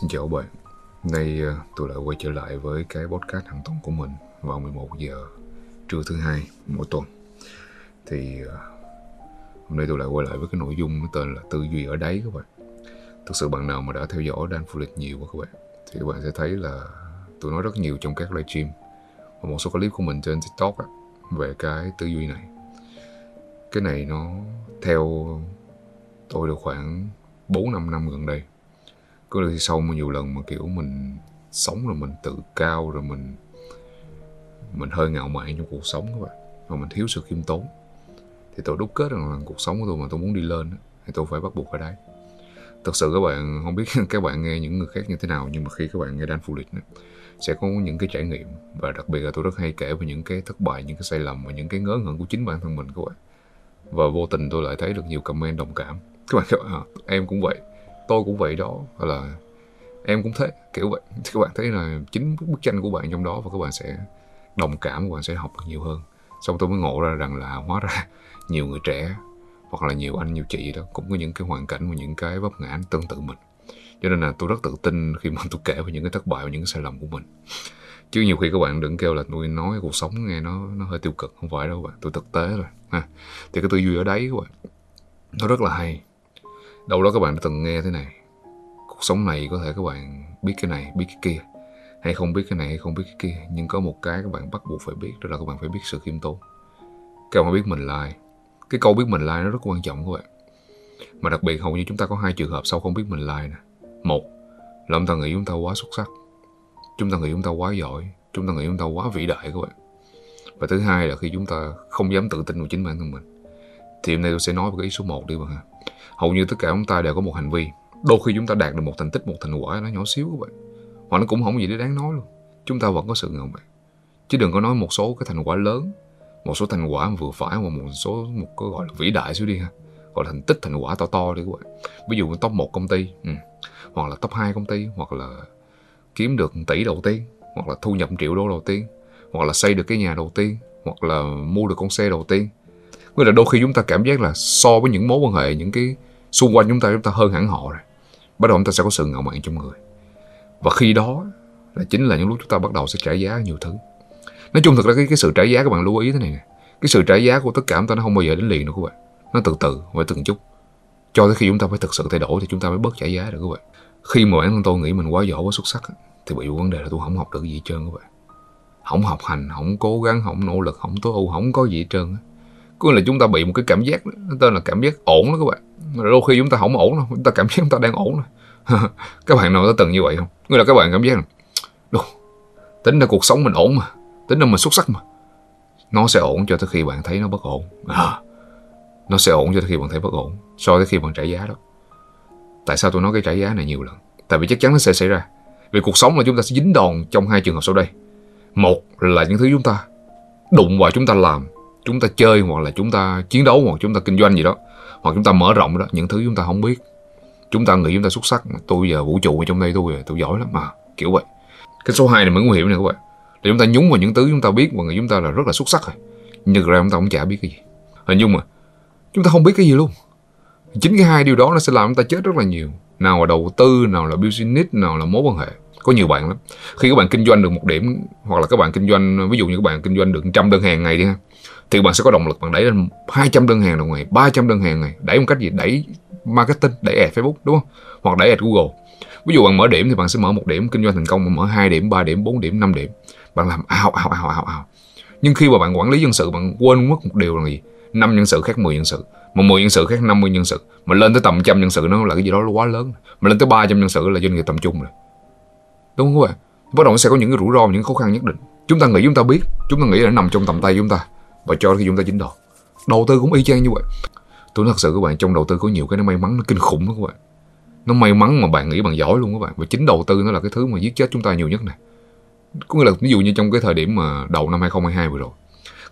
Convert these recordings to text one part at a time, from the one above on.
Xin chào các bạn. Hôm nay ờ, tôi lại quay trở lại với cái podcast hàng tuần của mình vào 11 giờ trưa thứ hai mỗi tuần. Thì ờ, hôm nay tôi lại quay lại với cái nội dung nó tên là tư duy ở đáy các bạn. Thực sự bạn nào mà đã theo dõi Dan Fulit nhiều quá các bạn thì các bạn sẽ thấy là tôi nói rất nhiều trong các livestream và một số clip của mình trên TikTok á, về cái tư duy này. Cái này nó theo tôi được khoảng 4-5 năm gần đây cứ là sau mà nhiều lần mà kiểu mình sống rồi mình tự cao rồi mình mình hơi ngạo mạn trong cuộc sống các bạn và mình thiếu sự khiêm tốn thì tôi đúc kết rằng là cuộc sống của tôi mà tôi muốn đi lên thì tôi phải bắt buộc ở đây thật sự các bạn không biết các bạn nghe những người khác như thế nào nhưng mà khi các bạn nghe Dan Phụ sẽ có những cái trải nghiệm và đặc biệt là tôi rất hay kể về những cái thất bại những cái sai lầm và những cái ngớ ngẩn của chính bản thân mình các bạn. Và vô tình tôi lại thấy được nhiều comment đồng cảm. Các bạn, các bạn à, em cũng vậy tôi cũng vậy đó hoặc là em cũng thế, kiểu vậy. Thì các bạn thấy là chính bức tranh của bạn trong đó và các bạn sẽ đồng cảm và bạn sẽ học được nhiều hơn. Xong tôi mới ngộ ra rằng là hóa ra nhiều người trẻ hoặc là nhiều anh, nhiều chị đó cũng có những cái hoàn cảnh và những cái vấp ngã tương tự mình. Cho nên là tôi rất tự tin khi mà tôi kể về những cái thất bại và những cái sai lầm của mình. Chứ nhiều khi các bạn đừng kêu là tôi nói cuộc sống nghe nó nó hơi tiêu cực không phải đâu bạn. Tôi thực tế rồi, ha. Thì cái tư duy ở đấy các bạn, nó rất là hay đâu đó các bạn đã từng nghe thế này. Cuộc sống này có thể các bạn biết cái này, biết cái kia. Hay không biết cái này, hay không biết cái kia. Nhưng có một cái các bạn bắt buộc phải biết, đó là các bạn phải biết sự khiêm tốn. Các bạn phải biết mình là ai. Cái câu biết mình là ai nó rất quan trọng các bạn. Mà đặc biệt hầu như chúng ta có hai trường hợp sau không biết mình là ai nè. Một là chúng ta nghĩ chúng ta quá xuất sắc. Chúng ta nghĩ chúng ta quá giỏi. Chúng ta nghĩ chúng ta quá vĩ đại các bạn. Và thứ hai là khi chúng ta không dám tự tin vào chính bản thân mình. Thì hôm nay tôi sẽ nói về cái ý số 1 đi bạn ha hầu như tất cả chúng ta đều có một hành vi. Đôi khi chúng ta đạt được một thành tích, một thành quả nó nhỏ xíu các bạn. Hoặc nó cũng không gì để đáng nói luôn. Chúng ta vẫn có sự ngạo vậy. chứ đừng có nói một số cái thành quả lớn, một số thành quả vừa phải hoặc một số, một cái gọi là vĩ đại xíu đi ha. Gọi là thành tích, thành quả to to đi các bạn. Ví dụ top một công ty ừ. hoặc là top 2 công ty, hoặc là kiếm được tỷ đầu tiên, hoặc là thu nhập triệu đô đầu tiên, hoặc là xây được cái nhà đầu tiên, hoặc là mua được con xe đầu tiên. Nghĩa là đôi khi chúng ta cảm giác là so với những mối quan hệ, những cái xung quanh chúng ta, chúng ta hơn hẳn họ rồi. Bắt đầu chúng ta sẽ có sự ngạo mạn trong người. Và khi đó là chính là những lúc chúng ta bắt đầu sẽ trả giá nhiều thứ. Nói chung thực ra cái, cái sự trả giá các bạn lưu ý thế này nè. Cái sự trả giá của tất cả chúng ta nó không bao giờ đến liền đâu các bạn. Nó từ từ, phải từng chút. Cho tới khi chúng ta phải thực sự thay đổi thì chúng ta mới bớt trả giá được các bạn. Khi mà bản thân tôi nghĩ mình quá giỏi, quá xuất sắc thì bị vấn đề là tôi không học được gì hết trơn các bạn. Không học hành, không cố gắng, không nỗ lực, không tối ưu, không có gì hết trơn có là chúng ta bị một cái cảm giác nó tên là cảm giác ổn đó các bạn. Đôi khi chúng ta không ổn đâu chúng ta cảm giác chúng ta đang ổn rồi. Các bạn nào đã từng như vậy không? Nghĩa là các bạn cảm giác là Đồ, tính ra cuộc sống mình ổn mà tính ra mình xuất sắc mà. Nó sẽ ổn cho tới khi bạn thấy nó bất ổn. À, nó sẽ ổn cho tới khi bạn thấy bất ổn so với khi bạn trả giá đó. Tại sao tôi nói cái trả giá này nhiều lần? Tại vì chắc chắn nó sẽ xảy ra. Vì cuộc sống là chúng ta sẽ dính đòn trong hai trường hợp sau đây. Một là những thứ chúng ta đụng vào chúng ta làm chúng ta chơi hoặc là chúng ta chiến đấu hoặc chúng ta kinh doanh gì đó hoặc chúng ta mở rộng đó những thứ chúng ta không biết chúng ta nghĩ chúng ta xuất sắc tôi giờ vũ trụ ở trong đây tôi tôi giỏi lắm mà kiểu vậy cái số 2 này mới nguy hiểm này các bạn là chúng ta nhúng vào những thứ chúng ta biết và người chúng ta là rất là xuất sắc rồi nhưng ra chúng ta cũng chả biết cái gì hình dung mà chúng ta không biết cái gì luôn chính cái hai điều đó nó sẽ làm chúng ta chết rất là nhiều nào là đầu tư nào là business nào là mối quan hệ có nhiều bạn lắm khi các bạn kinh doanh được một điểm hoặc là các bạn kinh doanh ví dụ như các bạn kinh doanh được trăm đơn hàng ngày đi ha thì bạn sẽ có động lực bạn đẩy lên 200 đơn hàng đồng ngày 300 đơn hàng ngày. Đẩy một cách gì? Đẩy marketing, đẩy ad Facebook, đúng không? Hoặc đẩy ad Google. Ví dụ bạn mở điểm thì bạn sẽ mở một điểm, kinh doanh thành công mở hai điểm 3 điểm 4 điểm 5 điểm. Bạn làm ào ào ào ào ào. Nhưng khi mà bạn quản lý nhân sự, bạn quên mất một điều là gì? năm nhân sự khác 10 nhân sự. Mà 10 nhân sự khác 50 nhân sự. Mà lên tới tầm trăm nhân sự nó là cái gì đó nó quá lớn. Mà lên tới 300 nhân sự là doanh nghiệp tầm trung rồi. Đúng không các bạn? Bắt đầu sẽ có những cái rủi ro, những khó khăn nhất định. Chúng ta nghĩ chúng ta biết. Chúng ta nghĩ là nó nằm trong tầm tay chúng ta và cho khi chúng ta dính đầu. Đầu tư cũng y chang như vậy. Tôi nói thật sự các bạn, trong đầu tư có nhiều cái nó may mắn, nó kinh khủng lắm các bạn. Nó may mắn mà bạn nghĩ bằng giỏi luôn các bạn. Và chính đầu tư nó là cái thứ mà giết chết chúng ta nhiều nhất này. Có nghĩa là ví dụ như trong cái thời điểm mà đầu năm 2022 vừa rồi.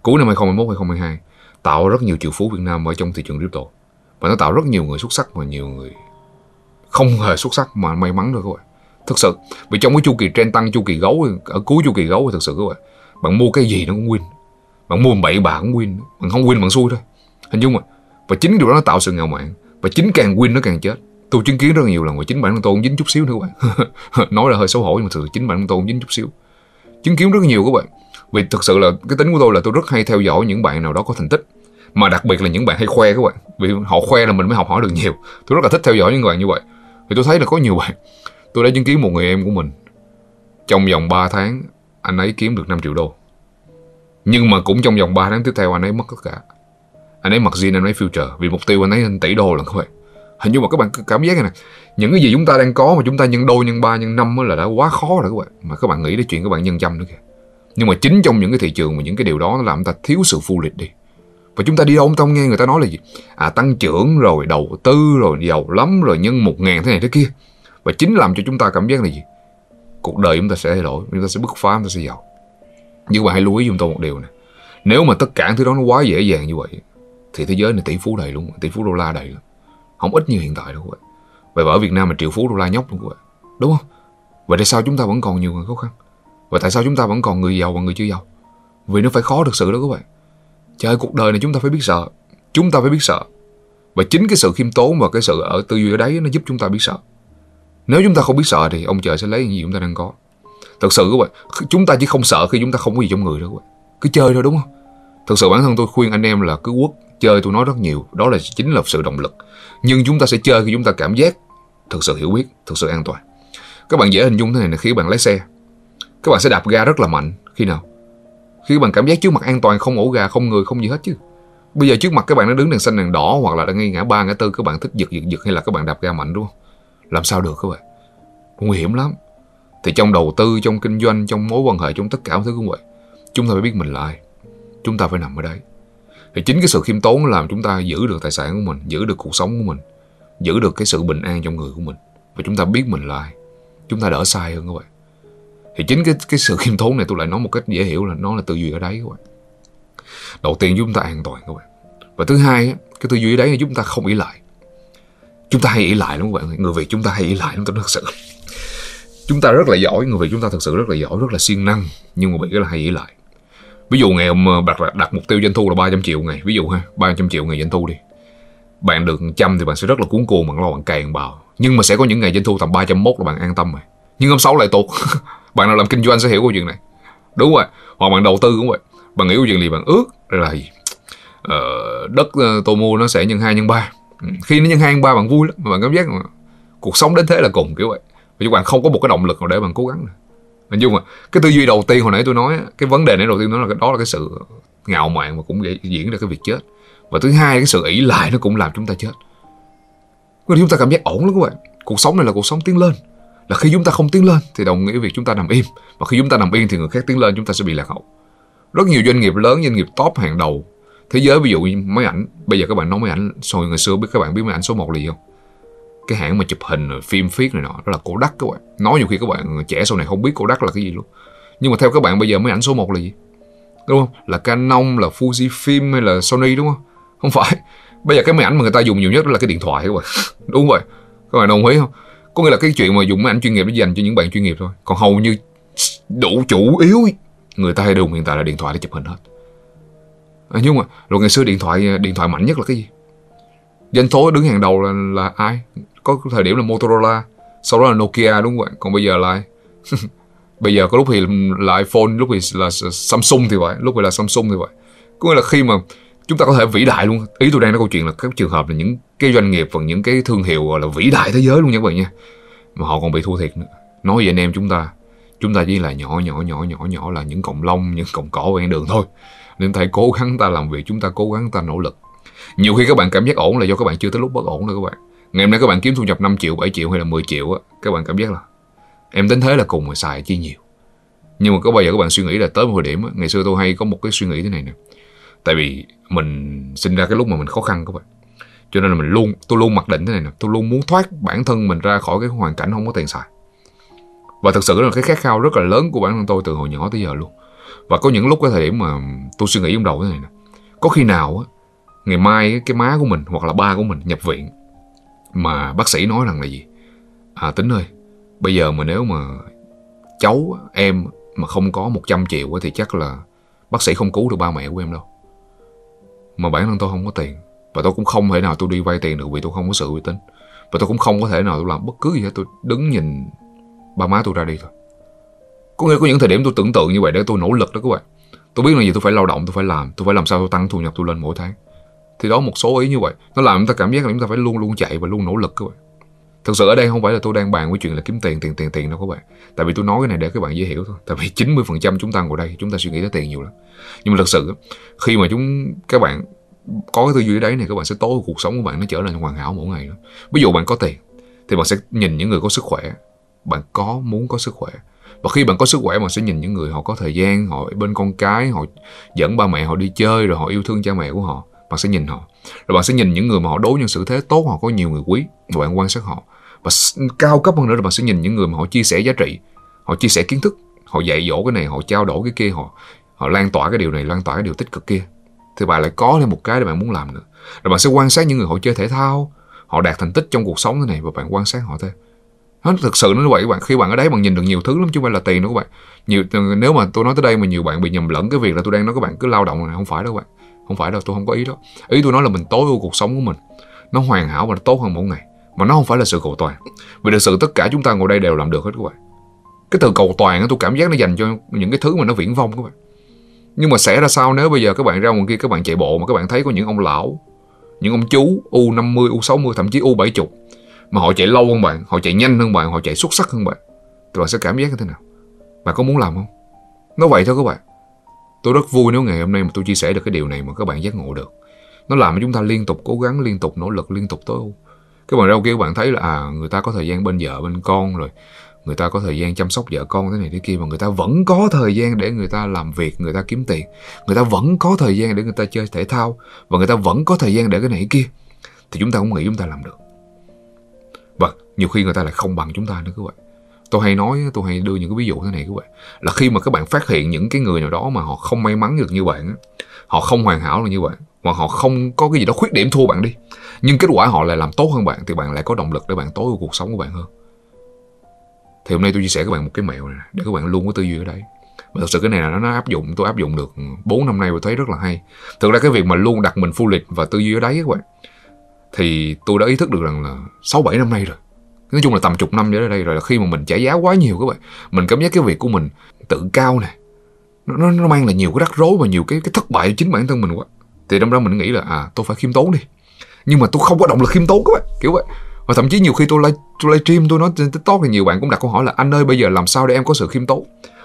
Cuối năm 2021 2022 tạo rất nhiều triệu phú Việt Nam ở trong thị trường crypto. Và nó tạo rất nhiều người xuất sắc và nhiều người không hề xuất sắc mà may mắn thôi các bạn. Thực sự, vì trong cái chu kỳ trend tăng, chu kỳ gấu, ở cuối chu kỳ gấu thì thực sự các bạn bạn mua cái gì nó cũng win bạn mua bậy bạ cũng win. Bạn không win, bạn xui thôi. Hình dung mà và chính điều đó nó tạo sự ngạo mạn. Và chính càng win, nó càng chết. Tôi chứng kiến rất nhiều lần và chính bản thân tôi cũng dính chút xíu nữa các bạn. Nói là hơi xấu hổ, nhưng mà thực sự chính bản thân tôi cũng dính chút xíu. Chứng kiến rất nhiều các bạn. Vì thực sự là cái tính của tôi là tôi rất hay theo dõi những bạn nào đó có thành tích. Mà đặc biệt là những bạn hay khoe các bạn. Vì họ khoe là mình mới học hỏi được nhiều. Tôi rất là thích theo dõi những bạn như vậy. Vì tôi thấy là có nhiều bạn, tôi đã chứng kiến một người em của mình trong vòng 3 tháng, anh ấy kiếm được 5 triệu đô nhưng mà cũng trong vòng 3 tháng tiếp theo anh ấy mất tất cả. Anh ấy mặc jean, anh ấy future. Vì mục tiêu anh ấy hình tỷ đô lần các bạn hình như mà các bạn cảm giác này nè, những cái gì chúng ta đang có mà chúng ta nhân đôi, nhân ba, nhân năm là đã quá khó rồi các bạn. Mà các bạn nghĩ đến chuyện các bạn nhân trăm nữa kìa. Nhưng mà chính trong những cái thị trường mà những cái điều đó nó làm ta thiếu sự phu lịch đi. Và chúng ta đi đâu cũng không nghe người ta nói là gì? À tăng trưởng rồi, đầu tư rồi, giàu lắm rồi, nhân một ngàn thế này thế kia. Và chính làm cho chúng ta cảm giác là gì? Cuộc đời chúng ta sẽ thay đổi, chúng ta sẽ bứt phá, chúng ta sẽ giàu nhưng mà hãy lưu ý chúng tôi một điều này nếu mà tất cả thứ đó nó quá dễ dàng như vậy, thì thế giới này tỷ phú đầy luôn, tỷ phú đô la đầy luôn. không ít như hiện tại đâu các bạn vậy ở Việt Nam mà triệu phú đô la nhóc luôn các bạn đúng không? Vậy tại sao chúng ta vẫn còn nhiều người khó khăn? Và tại sao chúng ta vẫn còn người giàu và người chưa giàu? Vì nó phải khó thực sự đó các bạn. Trời cuộc đời này chúng ta phải biết sợ. Chúng ta phải biết sợ. Và chính cái sự khiêm tốn và cái sự ở tư duy ở đấy nó giúp chúng ta biết sợ. Nếu chúng ta không biết sợ thì ông trời sẽ lấy những gì chúng ta đang có thật sự các bạn chúng ta chỉ không sợ khi chúng ta không có gì trong người đâu các bạn. Cứ chơi thôi đúng không? Thực sự bản thân tôi khuyên anh em là cứ quất, chơi tôi nói rất nhiều. Đó là chính là sự động lực. Nhưng chúng ta sẽ chơi khi chúng ta cảm giác thực sự hiểu biết thực sự an toàn. Các bạn dễ hình dung thế này là khi bạn lái xe, các bạn sẽ đạp ga rất là mạnh. Khi nào? Khi các bạn cảm giác trước mặt an toàn, không ổ gà, không người, không gì hết chứ. Bây giờ trước mặt các bạn nó đứng đèn xanh, đèn đỏ, hoặc là đang ngay ngã ba, ngã tư, các bạn thích giật giật giật, hay là các bạn đạp ga mạnh đúng không? Làm sao được các bạn? Nguy hiểm lắm thì trong đầu tư, trong kinh doanh, trong mối quan hệ, trong tất cả mọi thứ cũng vậy chúng ta phải biết mình là ai. Chúng ta phải nằm ở đấy. Thì chính cái sự khiêm tốn làm chúng ta giữ được tài sản của mình, giữ được cuộc sống của mình, giữ được cái sự bình an trong người của mình. Và chúng ta biết mình là ai. Chúng ta đỡ sai hơn các bạn. Thì chính cái cái sự khiêm tốn này tôi lại nói một cách dễ hiểu là nó là tư duy ở đấy các bạn. Đầu tiên chúng ta an toàn các bạn. Và thứ hai cái tư duy ở đấy là chúng ta không ý lại. Chúng ta hay ý lại lắm các bạn người việt chúng ta hay ý lại lắm tôi thật sự chúng ta rất là giỏi người việt chúng ta thật sự rất là giỏi rất là siêng năng nhưng mà bị cái là hay nghĩ lại. Ví dụ ngày hôm ờ, đặt, đặt mục tiêu doanh thu là 300 triệu ngày ví dụ ha 300 triệu ngày doanh thu đi. Bạn được trăm thì bạn sẽ rất là cuốn cuồng bạn lo bạn cày bào. Nhưng mà sẽ có những ngày doanh thu tầm 301 là bạn an tâm rồi. Nhưng hôm sáu lại tụt. Bạn nào làm kinh doanh sẽ hiểu câu chuyện này. Đúng rồi hoặc bạn đầu tư cũng vậy. Bạn nghĩ câu chuyện gì bạn ước là gì? Ờ, đất ờ, tôi mua nó sẽ nhân hai nhân ba. Ừ, khi nó nhân hai nhân ba bạn vui lắm bạn cảm giác mà cuộc sống đến thế là cùng kiểu vậy và các bạn không có một cái động lực nào để bạn cố gắng hình dung mà cái tư duy đầu tiên hồi nãy tôi nói cái vấn đề này đầu tiên nói là cái đó là cái sự ngạo mạn và cũng diễn ra cái việc chết. Và thứ hai, cái sự ỷ lại nó cũng làm chúng ta chết. Nên chúng ta cảm giác ổn lắm các bạn. Cuộc sống này là cuộc sống tiến lên. Là khi chúng ta không tiến lên thì đồng nghĩa việc chúng ta nằm im. Và khi chúng ta nằm yên thì người khác tiến lên, chúng ta sẽ bị lạc hậu. Rất nhiều doanh nghiệp lớn, doanh nghiệp top hàng đầu thế giới, ví dụ như máy ảnh. Bây giờ các bạn nói máy ảnh rồi ngày xưa biết các bạn biết máy ảnh số 1 là gì không? Cái hãng mà chụp hình phim phiết này nọ đó là cổ đắc các bạn. Nói nhiều khi các bạn trẻ sau này không biết cổ đắc là cái gì luôn. Nhưng mà theo các bạn bây giờ máy ảnh số 1 là gì? Đúng không? Là Canon là Fujifilm hay là Sony đúng không? Không phải. Bây giờ cái máy ảnh mà người ta dùng nhiều nhất đó là cái điện thoại các bạn. Đúng vậy. Các bạn đồng ý không? Có nghĩa là cái chuyện mà dùng máy ảnh chuyên nghiệp nó dành cho những bạn chuyên nghiệp thôi. Còn hầu như đủ chủ yếu người ta hay dùng hiện tại là điện thoại để chụp hình hết. À, nhưng mà rồi ngày xưa điện thoại điện thoại mạnh nhất là cái gì? Doanh số đứng hàng đầu là, là ai? Có thời điểm là Motorola, sau đó là Nokia, đúng không ạ? Còn bây giờ là bây giờ có lúc thì là iPhone, lúc thì là Samsung thì vậy, lúc thì là Samsung thì vậy. Có nghĩa là khi mà chúng ta có thể vĩ đại luôn, ý tôi đang nói câu chuyện là các trường hợp là những cái doanh nghiệp và những cái thương hiệu gọi là vĩ đại thế giới luôn nha các bạn nha, mà họ còn bị thua thiệt nữa. Nói với anh em chúng ta? Chúng ta chỉ là nhỏ nhỏ nhỏ nhỏ nhỏ là những cọng lông, những cọng cỏ ven đường thôi. Nên thầy cố gắng ta làm việc, chúng ta cố gắng ta nỗ lực. Nhiều khi các bạn cảm giác ổn là do các bạn chưa tới lúc bất ổn đâu các bạn ngày hôm nay các bạn kiếm thu nhập 5 triệu 7 triệu hay là 10 triệu á các bạn cảm giác là em tính thế là cùng mà xài chi nhiều. Nhưng mà có bao giờ các bạn suy nghĩ là tới một thời điểm á, ngày xưa tôi hay có một cái suy nghĩ thế này nè. Tại vì mình sinh ra cái lúc mà mình khó khăn các bạn. Cho nên là mình luôn tôi luôn mặc định thế này nè tôi luôn muốn thoát bản thân mình ra khỏi cái hoàn cảnh không có tiền xài. Và thực sự là cái khát khao rất là lớn của bản thân tôi từ hồi nhỏ tới giờ luôn. Và có những lúc cái thời điểm mà tôi suy nghĩ trong đầu thế này nè có khi nào á ngày mai cái má của mình hoặc là ba của mình nhập viện mà bác sĩ nói rằng là gì? À tính ơi, bây giờ mà nếu mà cháu, em mà không có 100 triệu thì chắc là bác sĩ không cứu được ba mẹ của em đâu. Mà bản thân tôi không có tiền và tôi cũng không thể nào tôi đi vay tiền được vì tôi không có sự uy tín. Và tôi cũng không có thể nào tôi làm bất cứ gì hết, tôi đứng nhìn ba má tôi ra đi thôi. Có nghĩa có những thời điểm tôi tưởng tượng như vậy để tôi nỗ lực đó các bạn. Tôi biết là gì, tôi phải lao động, tôi phải làm, tôi phải làm sao tôi tăng thu nhập tôi lên mỗi tháng thì đó, một số ý như vậy. Nó làm chúng ta cảm giác là chúng ta phải luôn luôn chạy và luôn nỗ lực các bạn. Thực sự ở đây không phải là tôi đang bàn cái chuyện là kiếm tiền tiền tiền tiền đâu các bạn. Tại vì tôi nói cái này để các bạn dễ hiểu thôi. Tại vì 90% chúng ta ngồi đây, chúng ta suy nghĩ tới tiền nhiều lắm. Nhưng mà thật sự khi mà chúng, các bạn có cái tư duy đấy này, các bạn sẽ tối cuộc sống của bạn nó trở nên hoàn hảo mỗi ngày đó. ví dụ bạn có tiền, thì bạn sẽ nhìn những người có sức khỏe. Bạn có muốn có sức khỏe. Và khi bạn có sức khỏe, bạn sẽ nhìn những người họ có thời gian, họ bên con cái, họ dẫn ba mẹ họ đi chơi, rồi họ yêu thương cha mẹ của họ bạn sẽ nhìn họ. Rồi bạn sẽ nhìn những người mà họ đối nhân xử thế tốt, họ có nhiều người quý, và bạn quan sát họ. Và cao cấp hơn nữa là bạn sẽ nhìn những người mà họ chia sẻ giá trị, họ chia sẻ kiến thức, họ dạy dỗ cái này, họ trao đổi cái kia, họ họ lan tỏa cái điều này, lan tỏa cái điều tích cực kia. Thì bạn lại có thêm một cái để bạn muốn làm nữa. Rồi bạn sẽ quan sát những người họ chơi thể thao, họ đạt thành tích trong cuộc sống thế này, và bạn quan sát họ thế nó thực sự nó như vậy các bạn. Khi bạn ở đấy bạn nhìn được nhiều thứ lắm, chứ không phải là tiền đâu các bạn. Nhiều, nếu mà tôi nói tới đây mà nhiều bạn bị nhầm lẫn cái việc là tôi đang nói các bạn cứ lao động này không phải đâu các bạn không phải đâu tôi không có ý đó ý tôi nói là mình tối ưu cuộc sống của mình nó hoàn hảo và nó tốt hơn mỗi ngày mà nó không phải là sự cầu toàn vì thực sự tất cả chúng ta ngồi đây đều làm được hết các bạn cái từ cầu toàn tôi cảm giác nó dành cho những cái thứ mà nó viễn vông các bạn nhưng mà sẽ ra sao nếu bây giờ các bạn ra ngoài kia các bạn chạy bộ mà các bạn thấy có những ông lão những ông chú U50, U60 thậm chí U70 mà họ chạy lâu hơn bạn, họ chạy nhanh hơn bạn, họ chạy xuất sắc hơn bạn thì bạn sẽ cảm giác như thế nào? Bạn có muốn làm không? Nó vậy thôi các bạn. Tôi rất vui nếu ngày hôm nay mà tôi chia sẻ được cái điều này mà các bạn giác ngộ được. Nó làm cho chúng ta liên tục cố gắng, liên tục nỗ lực, liên tục tối ưu. Các bạn đâu kia các bạn thấy là à người ta có thời gian bên vợ, bên con rồi. Người ta có thời gian chăm sóc vợ con thế này thế kia mà người ta vẫn có thời gian để người ta làm việc người ta kiếm tiền. Người ta vẫn có thời gian để người ta chơi thể thao và người ta vẫn có thời gian để cái này cái kia. Thì chúng ta cũng nghĩ chúng ta làm được. Và nhiều khi người ta lại không bằng chúng ta nữa các bạn tôi hay nói tôi hay đưa những cái ví dụ thế này các bạn. Là khi mà các bạn phát hiện những cái người nào đó mà họ không may mắn được như bạn họ không hoàn hảo là như bạn, hoặc họ không có cái gì đó khuyết điểm thua bạn đi, nhưng kết quả họ lại làm tốt hơn bạn, thì bạn lại có động lực để bạn tối ưu cuộc sống của bạn hơn. Thì hôm nay tôi chia sẻ với các bạn một cái mẹo này để các bạn luôn có tư duy ở đấy mà thật sự cái này là nó áp dụng, tôi áp dụng được 4 năm nay và thấy rất là hay. Thực ra cái việc mà luôn đặt mình phu lịch và tư duy ở đấy các bạn, thì tôi đã ý thức được rằng là sáu bảy năm nay rồi nói chung là tầm chục năm trở đây rồi là khi mà mình trả giá quá nhiều các bạn mình cảm giác cái việc của mình tự cao nè nó, nó mang lại nhiều cái rắc rối và nhiều cái cái thất bại cho chính bản thân mình quá. Thì trong đó mình nghĩ là à tôi phải khiêm tốn đi. Nhưng mà tôi không có động lực khiêm tốn các bạn kiểu vậy. Và thậm chí nhiều khi tôi live, tôi live stream tôi nói trên tiktok thì nhiều bạn cũng đặt câu hỏi là anh ơi bây giờ làm sao để em có sự khiêm tốn?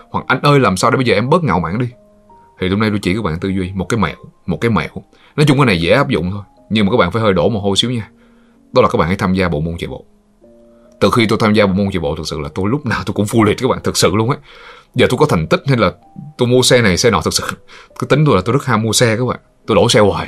Hoặc anh ơi làm sao để bây giờ em bớt ngạo mạn đi? Thì hôm nay tôi chỉ các bạn tư duy một cái mẹo một cái mẹo. Nói chung cái này dễ áp dụng thôi nhưng mà các bạn phải hơi đổ mồ hôi xíu nha. Đó là các bạn hãy tham gia bộ môn chạy bộ từ khi tôi tham gia bộ môn chạy bộ thực sự là tôi lúc nào tôi cũng phu liệt các bạn thực sự luôn ấy. Giờ tôi có thành tích hay là tôi mua xe này xe nọ thực sự cái tính tôi là tôi rất ham mua xe các bạn. Tôi đổ xe hoài.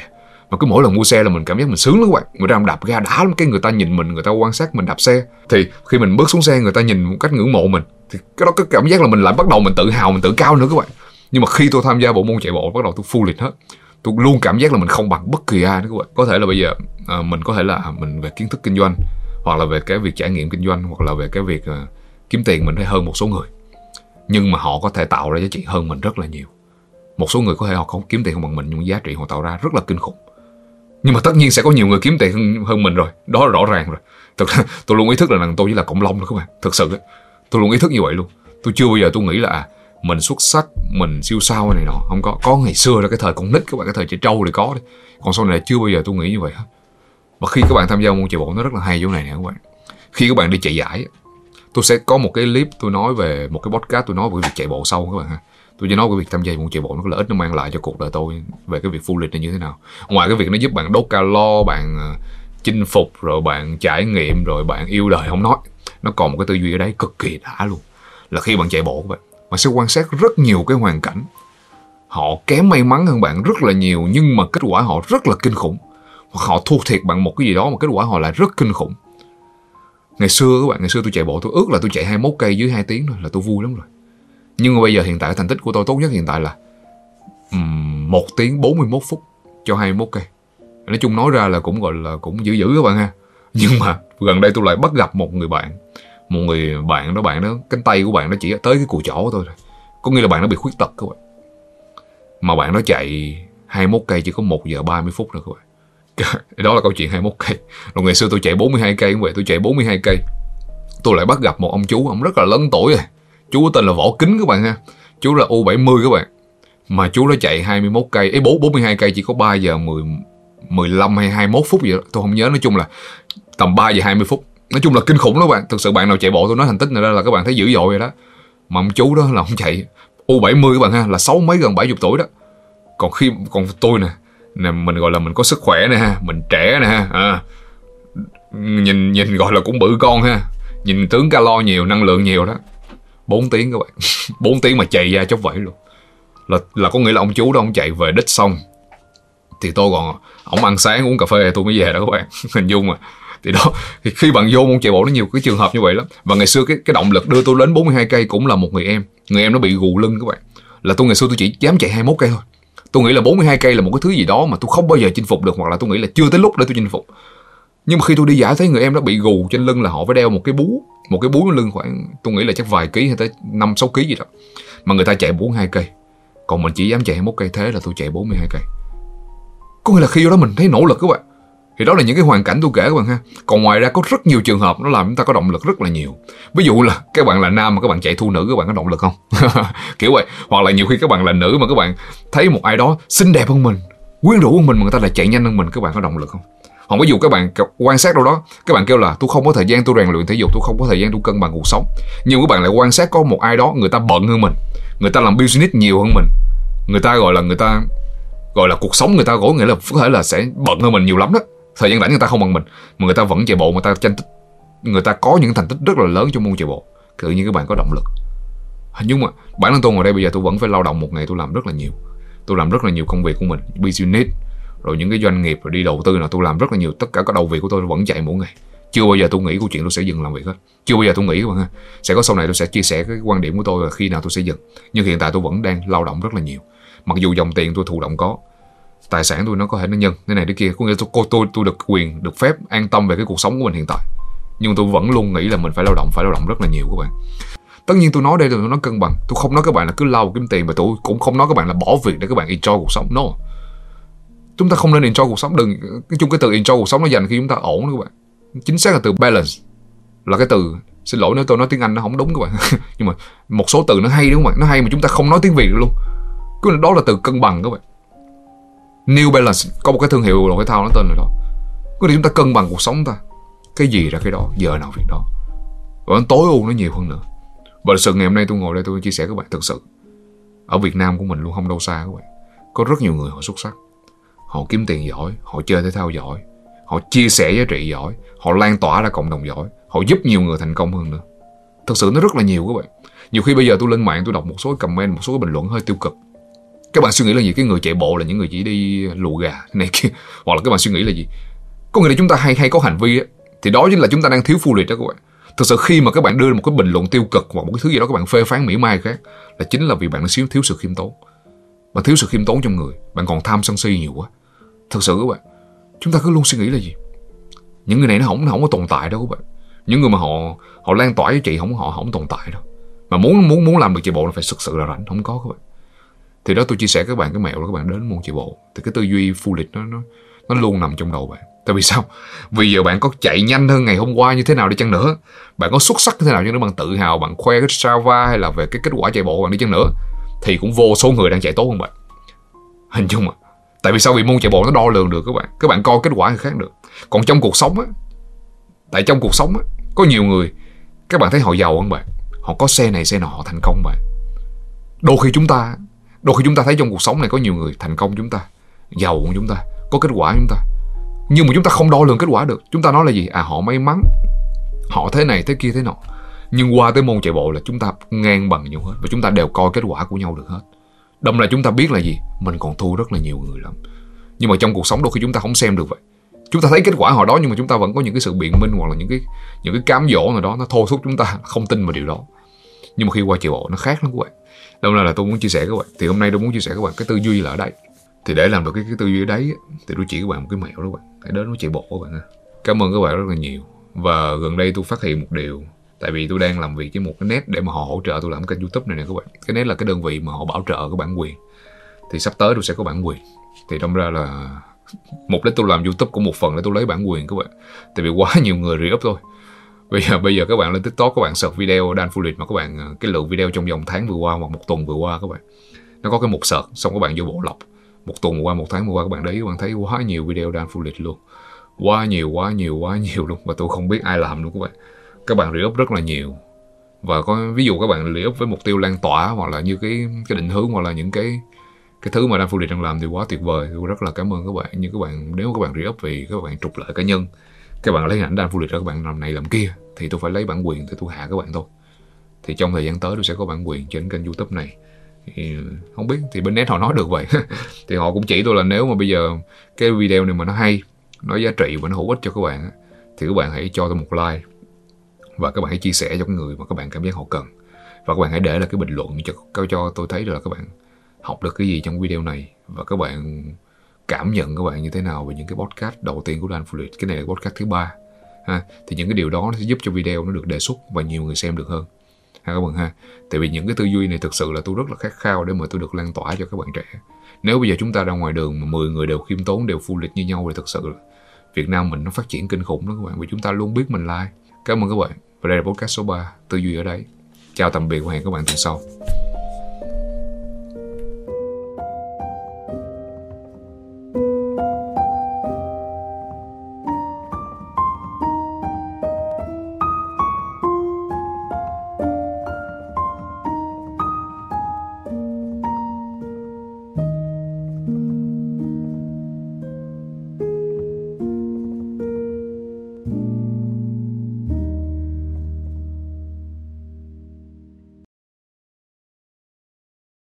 Mà cứ mỗi lần mua xe là mình cảm giác mình sướng lắm các bạn. Người ta đạp ga đã lắm cái người ta nhìn mình người ta quan sát mình đạp xe. Thì khi mình bước xuống xe người ta nhìn một cách ngưỡng mộ mình thì cái đó cái cảm giác là mình lại bắt đầu mình tự hào mình tự cao nữa các bạn. Nhưng mà khi tôi tham gia bộ môn chạy bộ bắt đầu tôi phu liệt hết. Tôi luôn cảm giác là mình không bằng bất kỳ ai nữa các bạn. Có thể là bây giờ à, mình có thể là à, mình về kiến thức kinh doanh hoặc là về cái việc trải nghiệm kinh doanh hoặc là về cái việc ờ, kiếm tiền mình hay hơn một số người. Nhưng mà họ có thể tạo ra giá trị hơn mình rất là nhiều. Một số người có thể họ không kiếm tiền không bằng mình nhưng giá trị họ tạo ra rất là kinh khủng. Nhưng mà tất nhiên sẽ có nhiều người kiếm tiền hơn, hơn mình rồi. Đó là rõ ràng rồi. Thực ra tôi luôn ý thức là rằng tôi chỉ là cộng long thôi các bạn. Thực sự ấy. tôi luôn ý thức như vậy luôn. Tôi chưa bao giờ tôi nghĩ là à, mình xuất sắc mình siêu sao này nọ. Không có. Có ngày xưa là cái thời con nít các bạn cái thời trẻ trâu thì có đấy còn sau này chưa bao giờ tôi nghĩ như vậy hết và khi các bạn tham gia môn chạy bộ, nó rất là hay chỗ này nè các bạn. Khi các bạn đi chạy giải tôi sẽ có một cái clip tôi nói về, một cái podcast tôi nói về việc chạy bộ sau các bạn ha. Tôi chỉ nói về việc tham gia môn chạy bộ, nó có lợi ích, nó mang lại cho cuộc đời tôi về cái việc phu lịch này như thế nào. Ngoài cái việc nó giúp bạn đốt calo, bạn ờ, chinh phục, rồi bạn trải nghiệm, rồi bạn yêu đời, không nói. Nó còn một cái tư duy ở đấy cực kỳ đã luôn. Là khi bạn chạy bộ các bạn bạn sẽ quan sát rất nhiều cái hoàn cảnh. Họ kém may mắn hơn bạn rất là nhiều, nhưng mà kết quả họ rất là kinh khủng hoặc họ thua thiệt bằng một cái gì đó mà kết quả họ lại rất kinh khủng ngày xưa các bạn ngày xưa tôi chạy bộ tôi ước là tôi chạy 21 cây dưới 2 tiếng thôi là tôi vui lắm rồi nhưng mà bây giờ hiện tại thành tích của tôi tốt nhất hiện tại là um, 1 tiếng 41 phút cho 21 cây. Nói chung nói ra là cũng gọi là cũng dữ dữ các bạn ha. Nhưng mà gần đây tôi lại bắt gặp một người bạn. Một người bạn đó bạn đó, cánh tay của bạn nó chỉ tới cái cùi chỏ của tôi thôi. Có nghĩa là bạn nó bị khuyết tật các bạn. Mà bạn nó chạy 21 cây chỉ có 1 giờ 30 phút nữa các bạn đó là câu chuyện 21 cây. Rồi ngày xưa tôi chạy 42 cây cũng vậy tôi chạy 42 cây. Tôi lại bắt gặp một ông chú, ông rất là lớn tuổi rồi. Chú tên là võ kính các bạn ha. Chú là u 70 các bạn. Mà chú nó chạy 21 cây. Ấy 4 42 cây chỉ có 3 giờ 10 15 hay 21 phút gì đó. Tôi không nhớ, nói chung là tầm 3 giờ 20 phút. Nói chung là kinh khủng đó các bạn. Thực sự bạn nào chạy bộ tôi nói thành tích này ra là các bạn thấy dữ dội rồi đó. Mà ông chú đó là ông chạy u 70 các bạn ha, là sáu mấy gần 70 tuổi đó. Còn khi, còn tôi nè nè mình gọi là mình có sức khỏe nè ha mình trẻ nè ha à, nhìn nhìn gọi là cũng bự con ha. Nhìn tướng calo nhiều năng lượng nhiều đó. 4 tiếng các bạn. 4 tiếng mà chạy ra chốc vẫy luôn. Là là có nghĩa là ông chú đó ông chạy về đích xong thì tôi còn ông ăn sáng uống cà phê tôi mới về đó các bạn. Hình dung mà. Thì đó thì khi bạn vô môn chạy bộ nó nhiều cái trường hợp như vậy lắm. Và ngày xưa cái cái động lực đưa tôi đến 42 cây cũng là một người em. Người em nó bị gù lưng các bạn. Là tôi ngày xưa tôi chỉ dám chạy 21 cây thôi tôi nghĩ là 42 cây là một cái thứ gì đó mà tôi không bao giờ chinh phục được, hoặc là tôi nghĩ là chưa tới lúc để tôi chinh phục. Nhưng mà khi tôi đi giải, thấy người em đó bị gù trên lưng là họ phải đeo một cái bú, một cái bú lưng khoảng, tôi nghĩ là chắc vài ký hay tới năm, sáu ký gì đó. Mà người ta chạy 42 cây. Còn mình chỉ dám chạy 21 cây thế là tôi chạy 42 cây. Có nghĩa là khi đó mình thấy nỗ lực các bạn thì đó là những cái hoàn cảnh tôi kể các bạn ha còn ngoài ra có rất nhiều trường hợp nó làm chúng ta có động lực rất là nhiều ví dụ là các bạn là nam mà các bạn chạy thu nữ các bạn có động lực không kiểu vậy hoặc là nhiều khi các bạn là nữ mà các bạn thấy một ai đó xinh đẹp hơn mình quyến rũ hơn mình mà người ta lại chạy nhanh hơn mình các bạn có động lực không hoặc ví dụ các bạn quan sát đâu đó các bạn kêu là tôi không có thời gian tôi rèn luyện thể dục tôi không có thời gian tôi cân bằng cuộc sống nhưng các bạn lại quan sát có một ai đó người ta bận hơn mình người ta làm business nhiều hơn mình người ta gọi là người ta gọi là cuộc sống người ta có nghĩa là có thể là sẽ bận hơn mình nhiều lắm đó thời gian rảnh người ta không bằng mình, mà người ta vẫn chạy bộ người ta tranh tích người ta có những thành tích rất là lớn trong môn chạy bộ. Tự nhiên các bạn có động lực. Nhưng mà, bản thân tôi ngồi đây bây giờ tôi vẫn phải lao động một ngày, tôi làm rất là nhiều. Tôi làm rất là nhiều công việc của mình, business. Rồi những cái doanh nghiệp rồi đi đầu tư là tôi làm rất là nhiều. Tất cả các đầu việc của tôi vẫn chạy mỗi ngày. Chưa bao giờ tôi nghĩ câu chuyện tôi sẽ dừng làm việc hết. Chưa bao giờ tôi nghĩ các bạn ha. Sẽ có sau này tôi sẽ chia sẻ cái quan điểm của tôi là khi nào tôi sẽ dừng. Nhưng hiện tại tôi vẫn đang lao động rất là nhiều. Mặc dù dòng tiền tôi thụ động có tài sản tôi nó có thể nó nhân. Thế này thế kia. Có nghĩa tôi tôi tôi được quyền, được phép an tâm về cái cuộc sống của mình hiện tại. Nhưng tôi vẫn luôn nghĩ là mình phải lao động, phải lao động rất là nhiều các bạn. Tất nhiên tôi nói đây là nói cân bằng. Tôi không nói các bạn là cứ lao kiếm tiền mà tôi cũng không nói các bạn là bỏ việc để các bạn enjoy cuộc sống. No. Chúng ta không nên enjoy cuộc sống. Đừng cái chung cái từ enjoy cuộc sống nó dành khi chúng ta ổn đó các bạn. Chính xác là từ balance là cái từ. Xin lỗi nếu tôi nói tiếng anh nó không đúng các bạn. Nhưng mà một số từ nó hay đúng không ạ nó hay mà chúng ta không nói tiếng việt được luôn. Cứ đó là từ cân bằng các bạn. New Balance, có một cái thương hiệu đồ thể thao nó tên là đó. Có thể chúng ta cân bằng cuộc sống ta. Cái gì ra cái đó, giờ nào việc đó. Và nó tối ưu nó nhiều hơn nữa. Và sự ngày hôm nay tôi ngồi đây tôi chia sẻ các bạn, thực sự. Ở Việt Nam của mình luôn, không đâu xa các bạn. Có rất nhiều người họ xuất sắc. Họ kiếm tiền giỏi, họ chơi thể thao giỏi, họ chia sẻ giá trị giỏi, họ lan tỏa ra cộng đồng giỏi, họ giúp nhiều người thành công hơn nữa. Thực sự nó rất là nhiều các bạn. Nhiều khi bây giờ tôi lên mạng tôi đọc một số comment, một số cái bình luận hơi tiêu cực các bạn suy nghĩ là gì? Cái người chạy bộ là những người chỉ đi lù gà này kia. Hoặc là các bạn suy nghĩ là gì? Có nghĩa là chúng ta hay hay có hành vi á, thì đó chính là chúng ta đang thiếu phu liệt đó các bạn. Thực sự khi mà các bạn đưa một cái bình luận tiêu cực hoặc một cái thứ gì đó các bạn phê phán mỉa mai khác là chính là vì bạn đang thiếu thiếu sự khiêm tốn. Bạn thiếu sự khiêm tốn trong người. Bạn còn tham sân si nhiều quá. Thực sự các bạn, chúng ta cứ luôn suy nghĩ là gì? Những người này nó không nó không có tồn tại đâu các bạn. Những người mà họ họ lan tỏa với chị không, họ không tồn tại đâu. Mà muốn muốn muốn làm được chạy bộ là phải thực sự là rảnh. Không có các bạn thì đó tôi chia sẻ các bạn, cái mẹo đó các bạn đến môn chạy bộ. Thì cái tư duy phu lịch nó nó nó luôn nằm trong đầu bạn. Tại vì sao? Vì giờ bạn có chạy nhanh hơn ngày hôm qua như thế nào đi chăng nữa? Bạn có xuất sắc như thế nào chăng nữa bạn tự hào bạn khoe cái Strava hay là về cái kết quả chạy bộ bạn đi chăng nữa, thì cũng vô số người đang chạy tốt hơn bạn. Hình dung mà. tại vì sao? Vì môn chạy bộ nó đo lường được các bạn. Các bạn coi kết quả khác được. Còn trong cuộc sống á, tại trong cuộc sống á, có nhiều người, các bạn thấy họ giàu hơn bạn. Họ có xe này, xe nọ, họ thành công bạn. Đôi khi chúng ta đôi khi chúng ta thấy trong cuộc sống này có nhiều người thành công chúng ta, giàu của chúng ta, có kết quả chúng ta. Nhưng mà chúng ta không đo lường kết quả được. Chúng ta nói là gì? À họ may mắn. Họ thế này, thế kia, thế nọ. Nhưng qua tới môn chạy bộ là chúng ta ngang bằng nhau hết và chúng ta đều coi kết quả của nhau được hết. Đâm là chúng ta biết là gì? Mình còn thua rất là nhiều người lắm. Nhưng mà trong cuộc sống đôi khi chúng ta không xem được vậy. Chúng ta thấy kết quả hồi đó nhưng mà chúng ta vẫn có những cái sự biện minh hoặc là những cái những cái cám dỗ nào đó nó thôi thúc chúng ta không tin vào điều đó. Nhưng mà khi qua chạy bộ nó khác lắm các bạn. Đâu là, là tôi muốn chia sẻ các bạn Thì hôm nay tôi muốn chia sẻ các bạn cái tư duy là ở đây. Thì để làm được cái, cái tư duy ở đấy Thì tôi chỉ các bạn một cái mẹo đó các bạn. Hãy đến nó chạy bộ các bạn ha Cảm ơn các bạn rất là nhiều. Và gần đây tôi phát hiện một điều Tại vì tôi đang làm việc với một cái net để mà họ hỗ trợ tôi làm kênh youtube này nè các bạn. Cái net là cái đơn vị mà họ bảo trợ cái bản quyền. Thì sắp tới tôi sẽ có bản quyền. Thì trong ra là mục đích tôi làm youtube cũng một phần để tôi lấy bản quyền các bạn. Tại vì quá nhiều người re-up thôi bây giờ bây giờ các bạn lên tiktok, các bạn search video Dan Phu mà các bạn ờ, cái lượng video trong vòng tháng vừa qua hoặc một tuần vừa qua các bạn. Nó có cái mục search, xong các bạn vô bộ lọc. Một tuần vừa qua, một tháng vừa qua các bạn đấy các bạn thấy quá nhiều video Dan Phu luôn. Quá nhiều quá nhiều quá nhiều luôn. Và tôi không biết ai làm luôn các bạn. Các bạn re rất là nhiều. Và có, ví dụ các bạn re với mục tiêu lan tỏa hoặc là như cái cái định hướng hoặc là những cái cái thứ mà Dan Phu đang làm thì quá tuyệt vời. Tôi rất là cảm ơn các bạn. Nhưng các bạn, nếu các bạn re vì các bạn trục lợi cá nhân các bạn lấy ảnh ra vô địch ra các bạn làm này làm kia, thì tôi phải lấy bản quyền thì tôi hạ các bạn thôi. Thì trong thời gian tới tôi sẽ có bản quyền trên kênh youtube này. Thì ừ, không biết, thì bên net họ nói được vậy. Thì họ cũng chỉ tôi là nếu mà bây giờ cái video này mà nó hay, nó giá trị và nó hữu ích cho các bạn thì các bạn hãy cho tôi một like và các bạn hãy chia sẻ cho cái người mà các bạn cảm giác họ cần. Và các bạn hãy để là cái bình luận cho cho tôi thấy được là các bạn học được cái gì trong video này. Và các bạn cảm nhận các bạn như thế nào về những cái podcast đầu tiên của Dan Fluid cái này là podcast thứ ba, ha? Thì những cái điều đó nó sẽ giúp cho video nó được đề xuất và nhiều người xem được hơn. Ha, các bạn ha? Tại vì những cái tư duy này thực sự là tôi rất là khát khao để mà tôi được lan tỏa cho các bạn trẻ. Nếu bây giờ chúng ta ra ngoài đường mà 10 người đều khiêm tốn, đều Fluid như nhau thì thực sự Việt Nam mình nó phát triển kinh khủng đó các bạn. Vì chúng ta luôn biết mình like cảm ơn các bạn. Và đây là podcast số 3 tư duy ở đấy chào tạm biệt và hẹn các bạn tuần sau.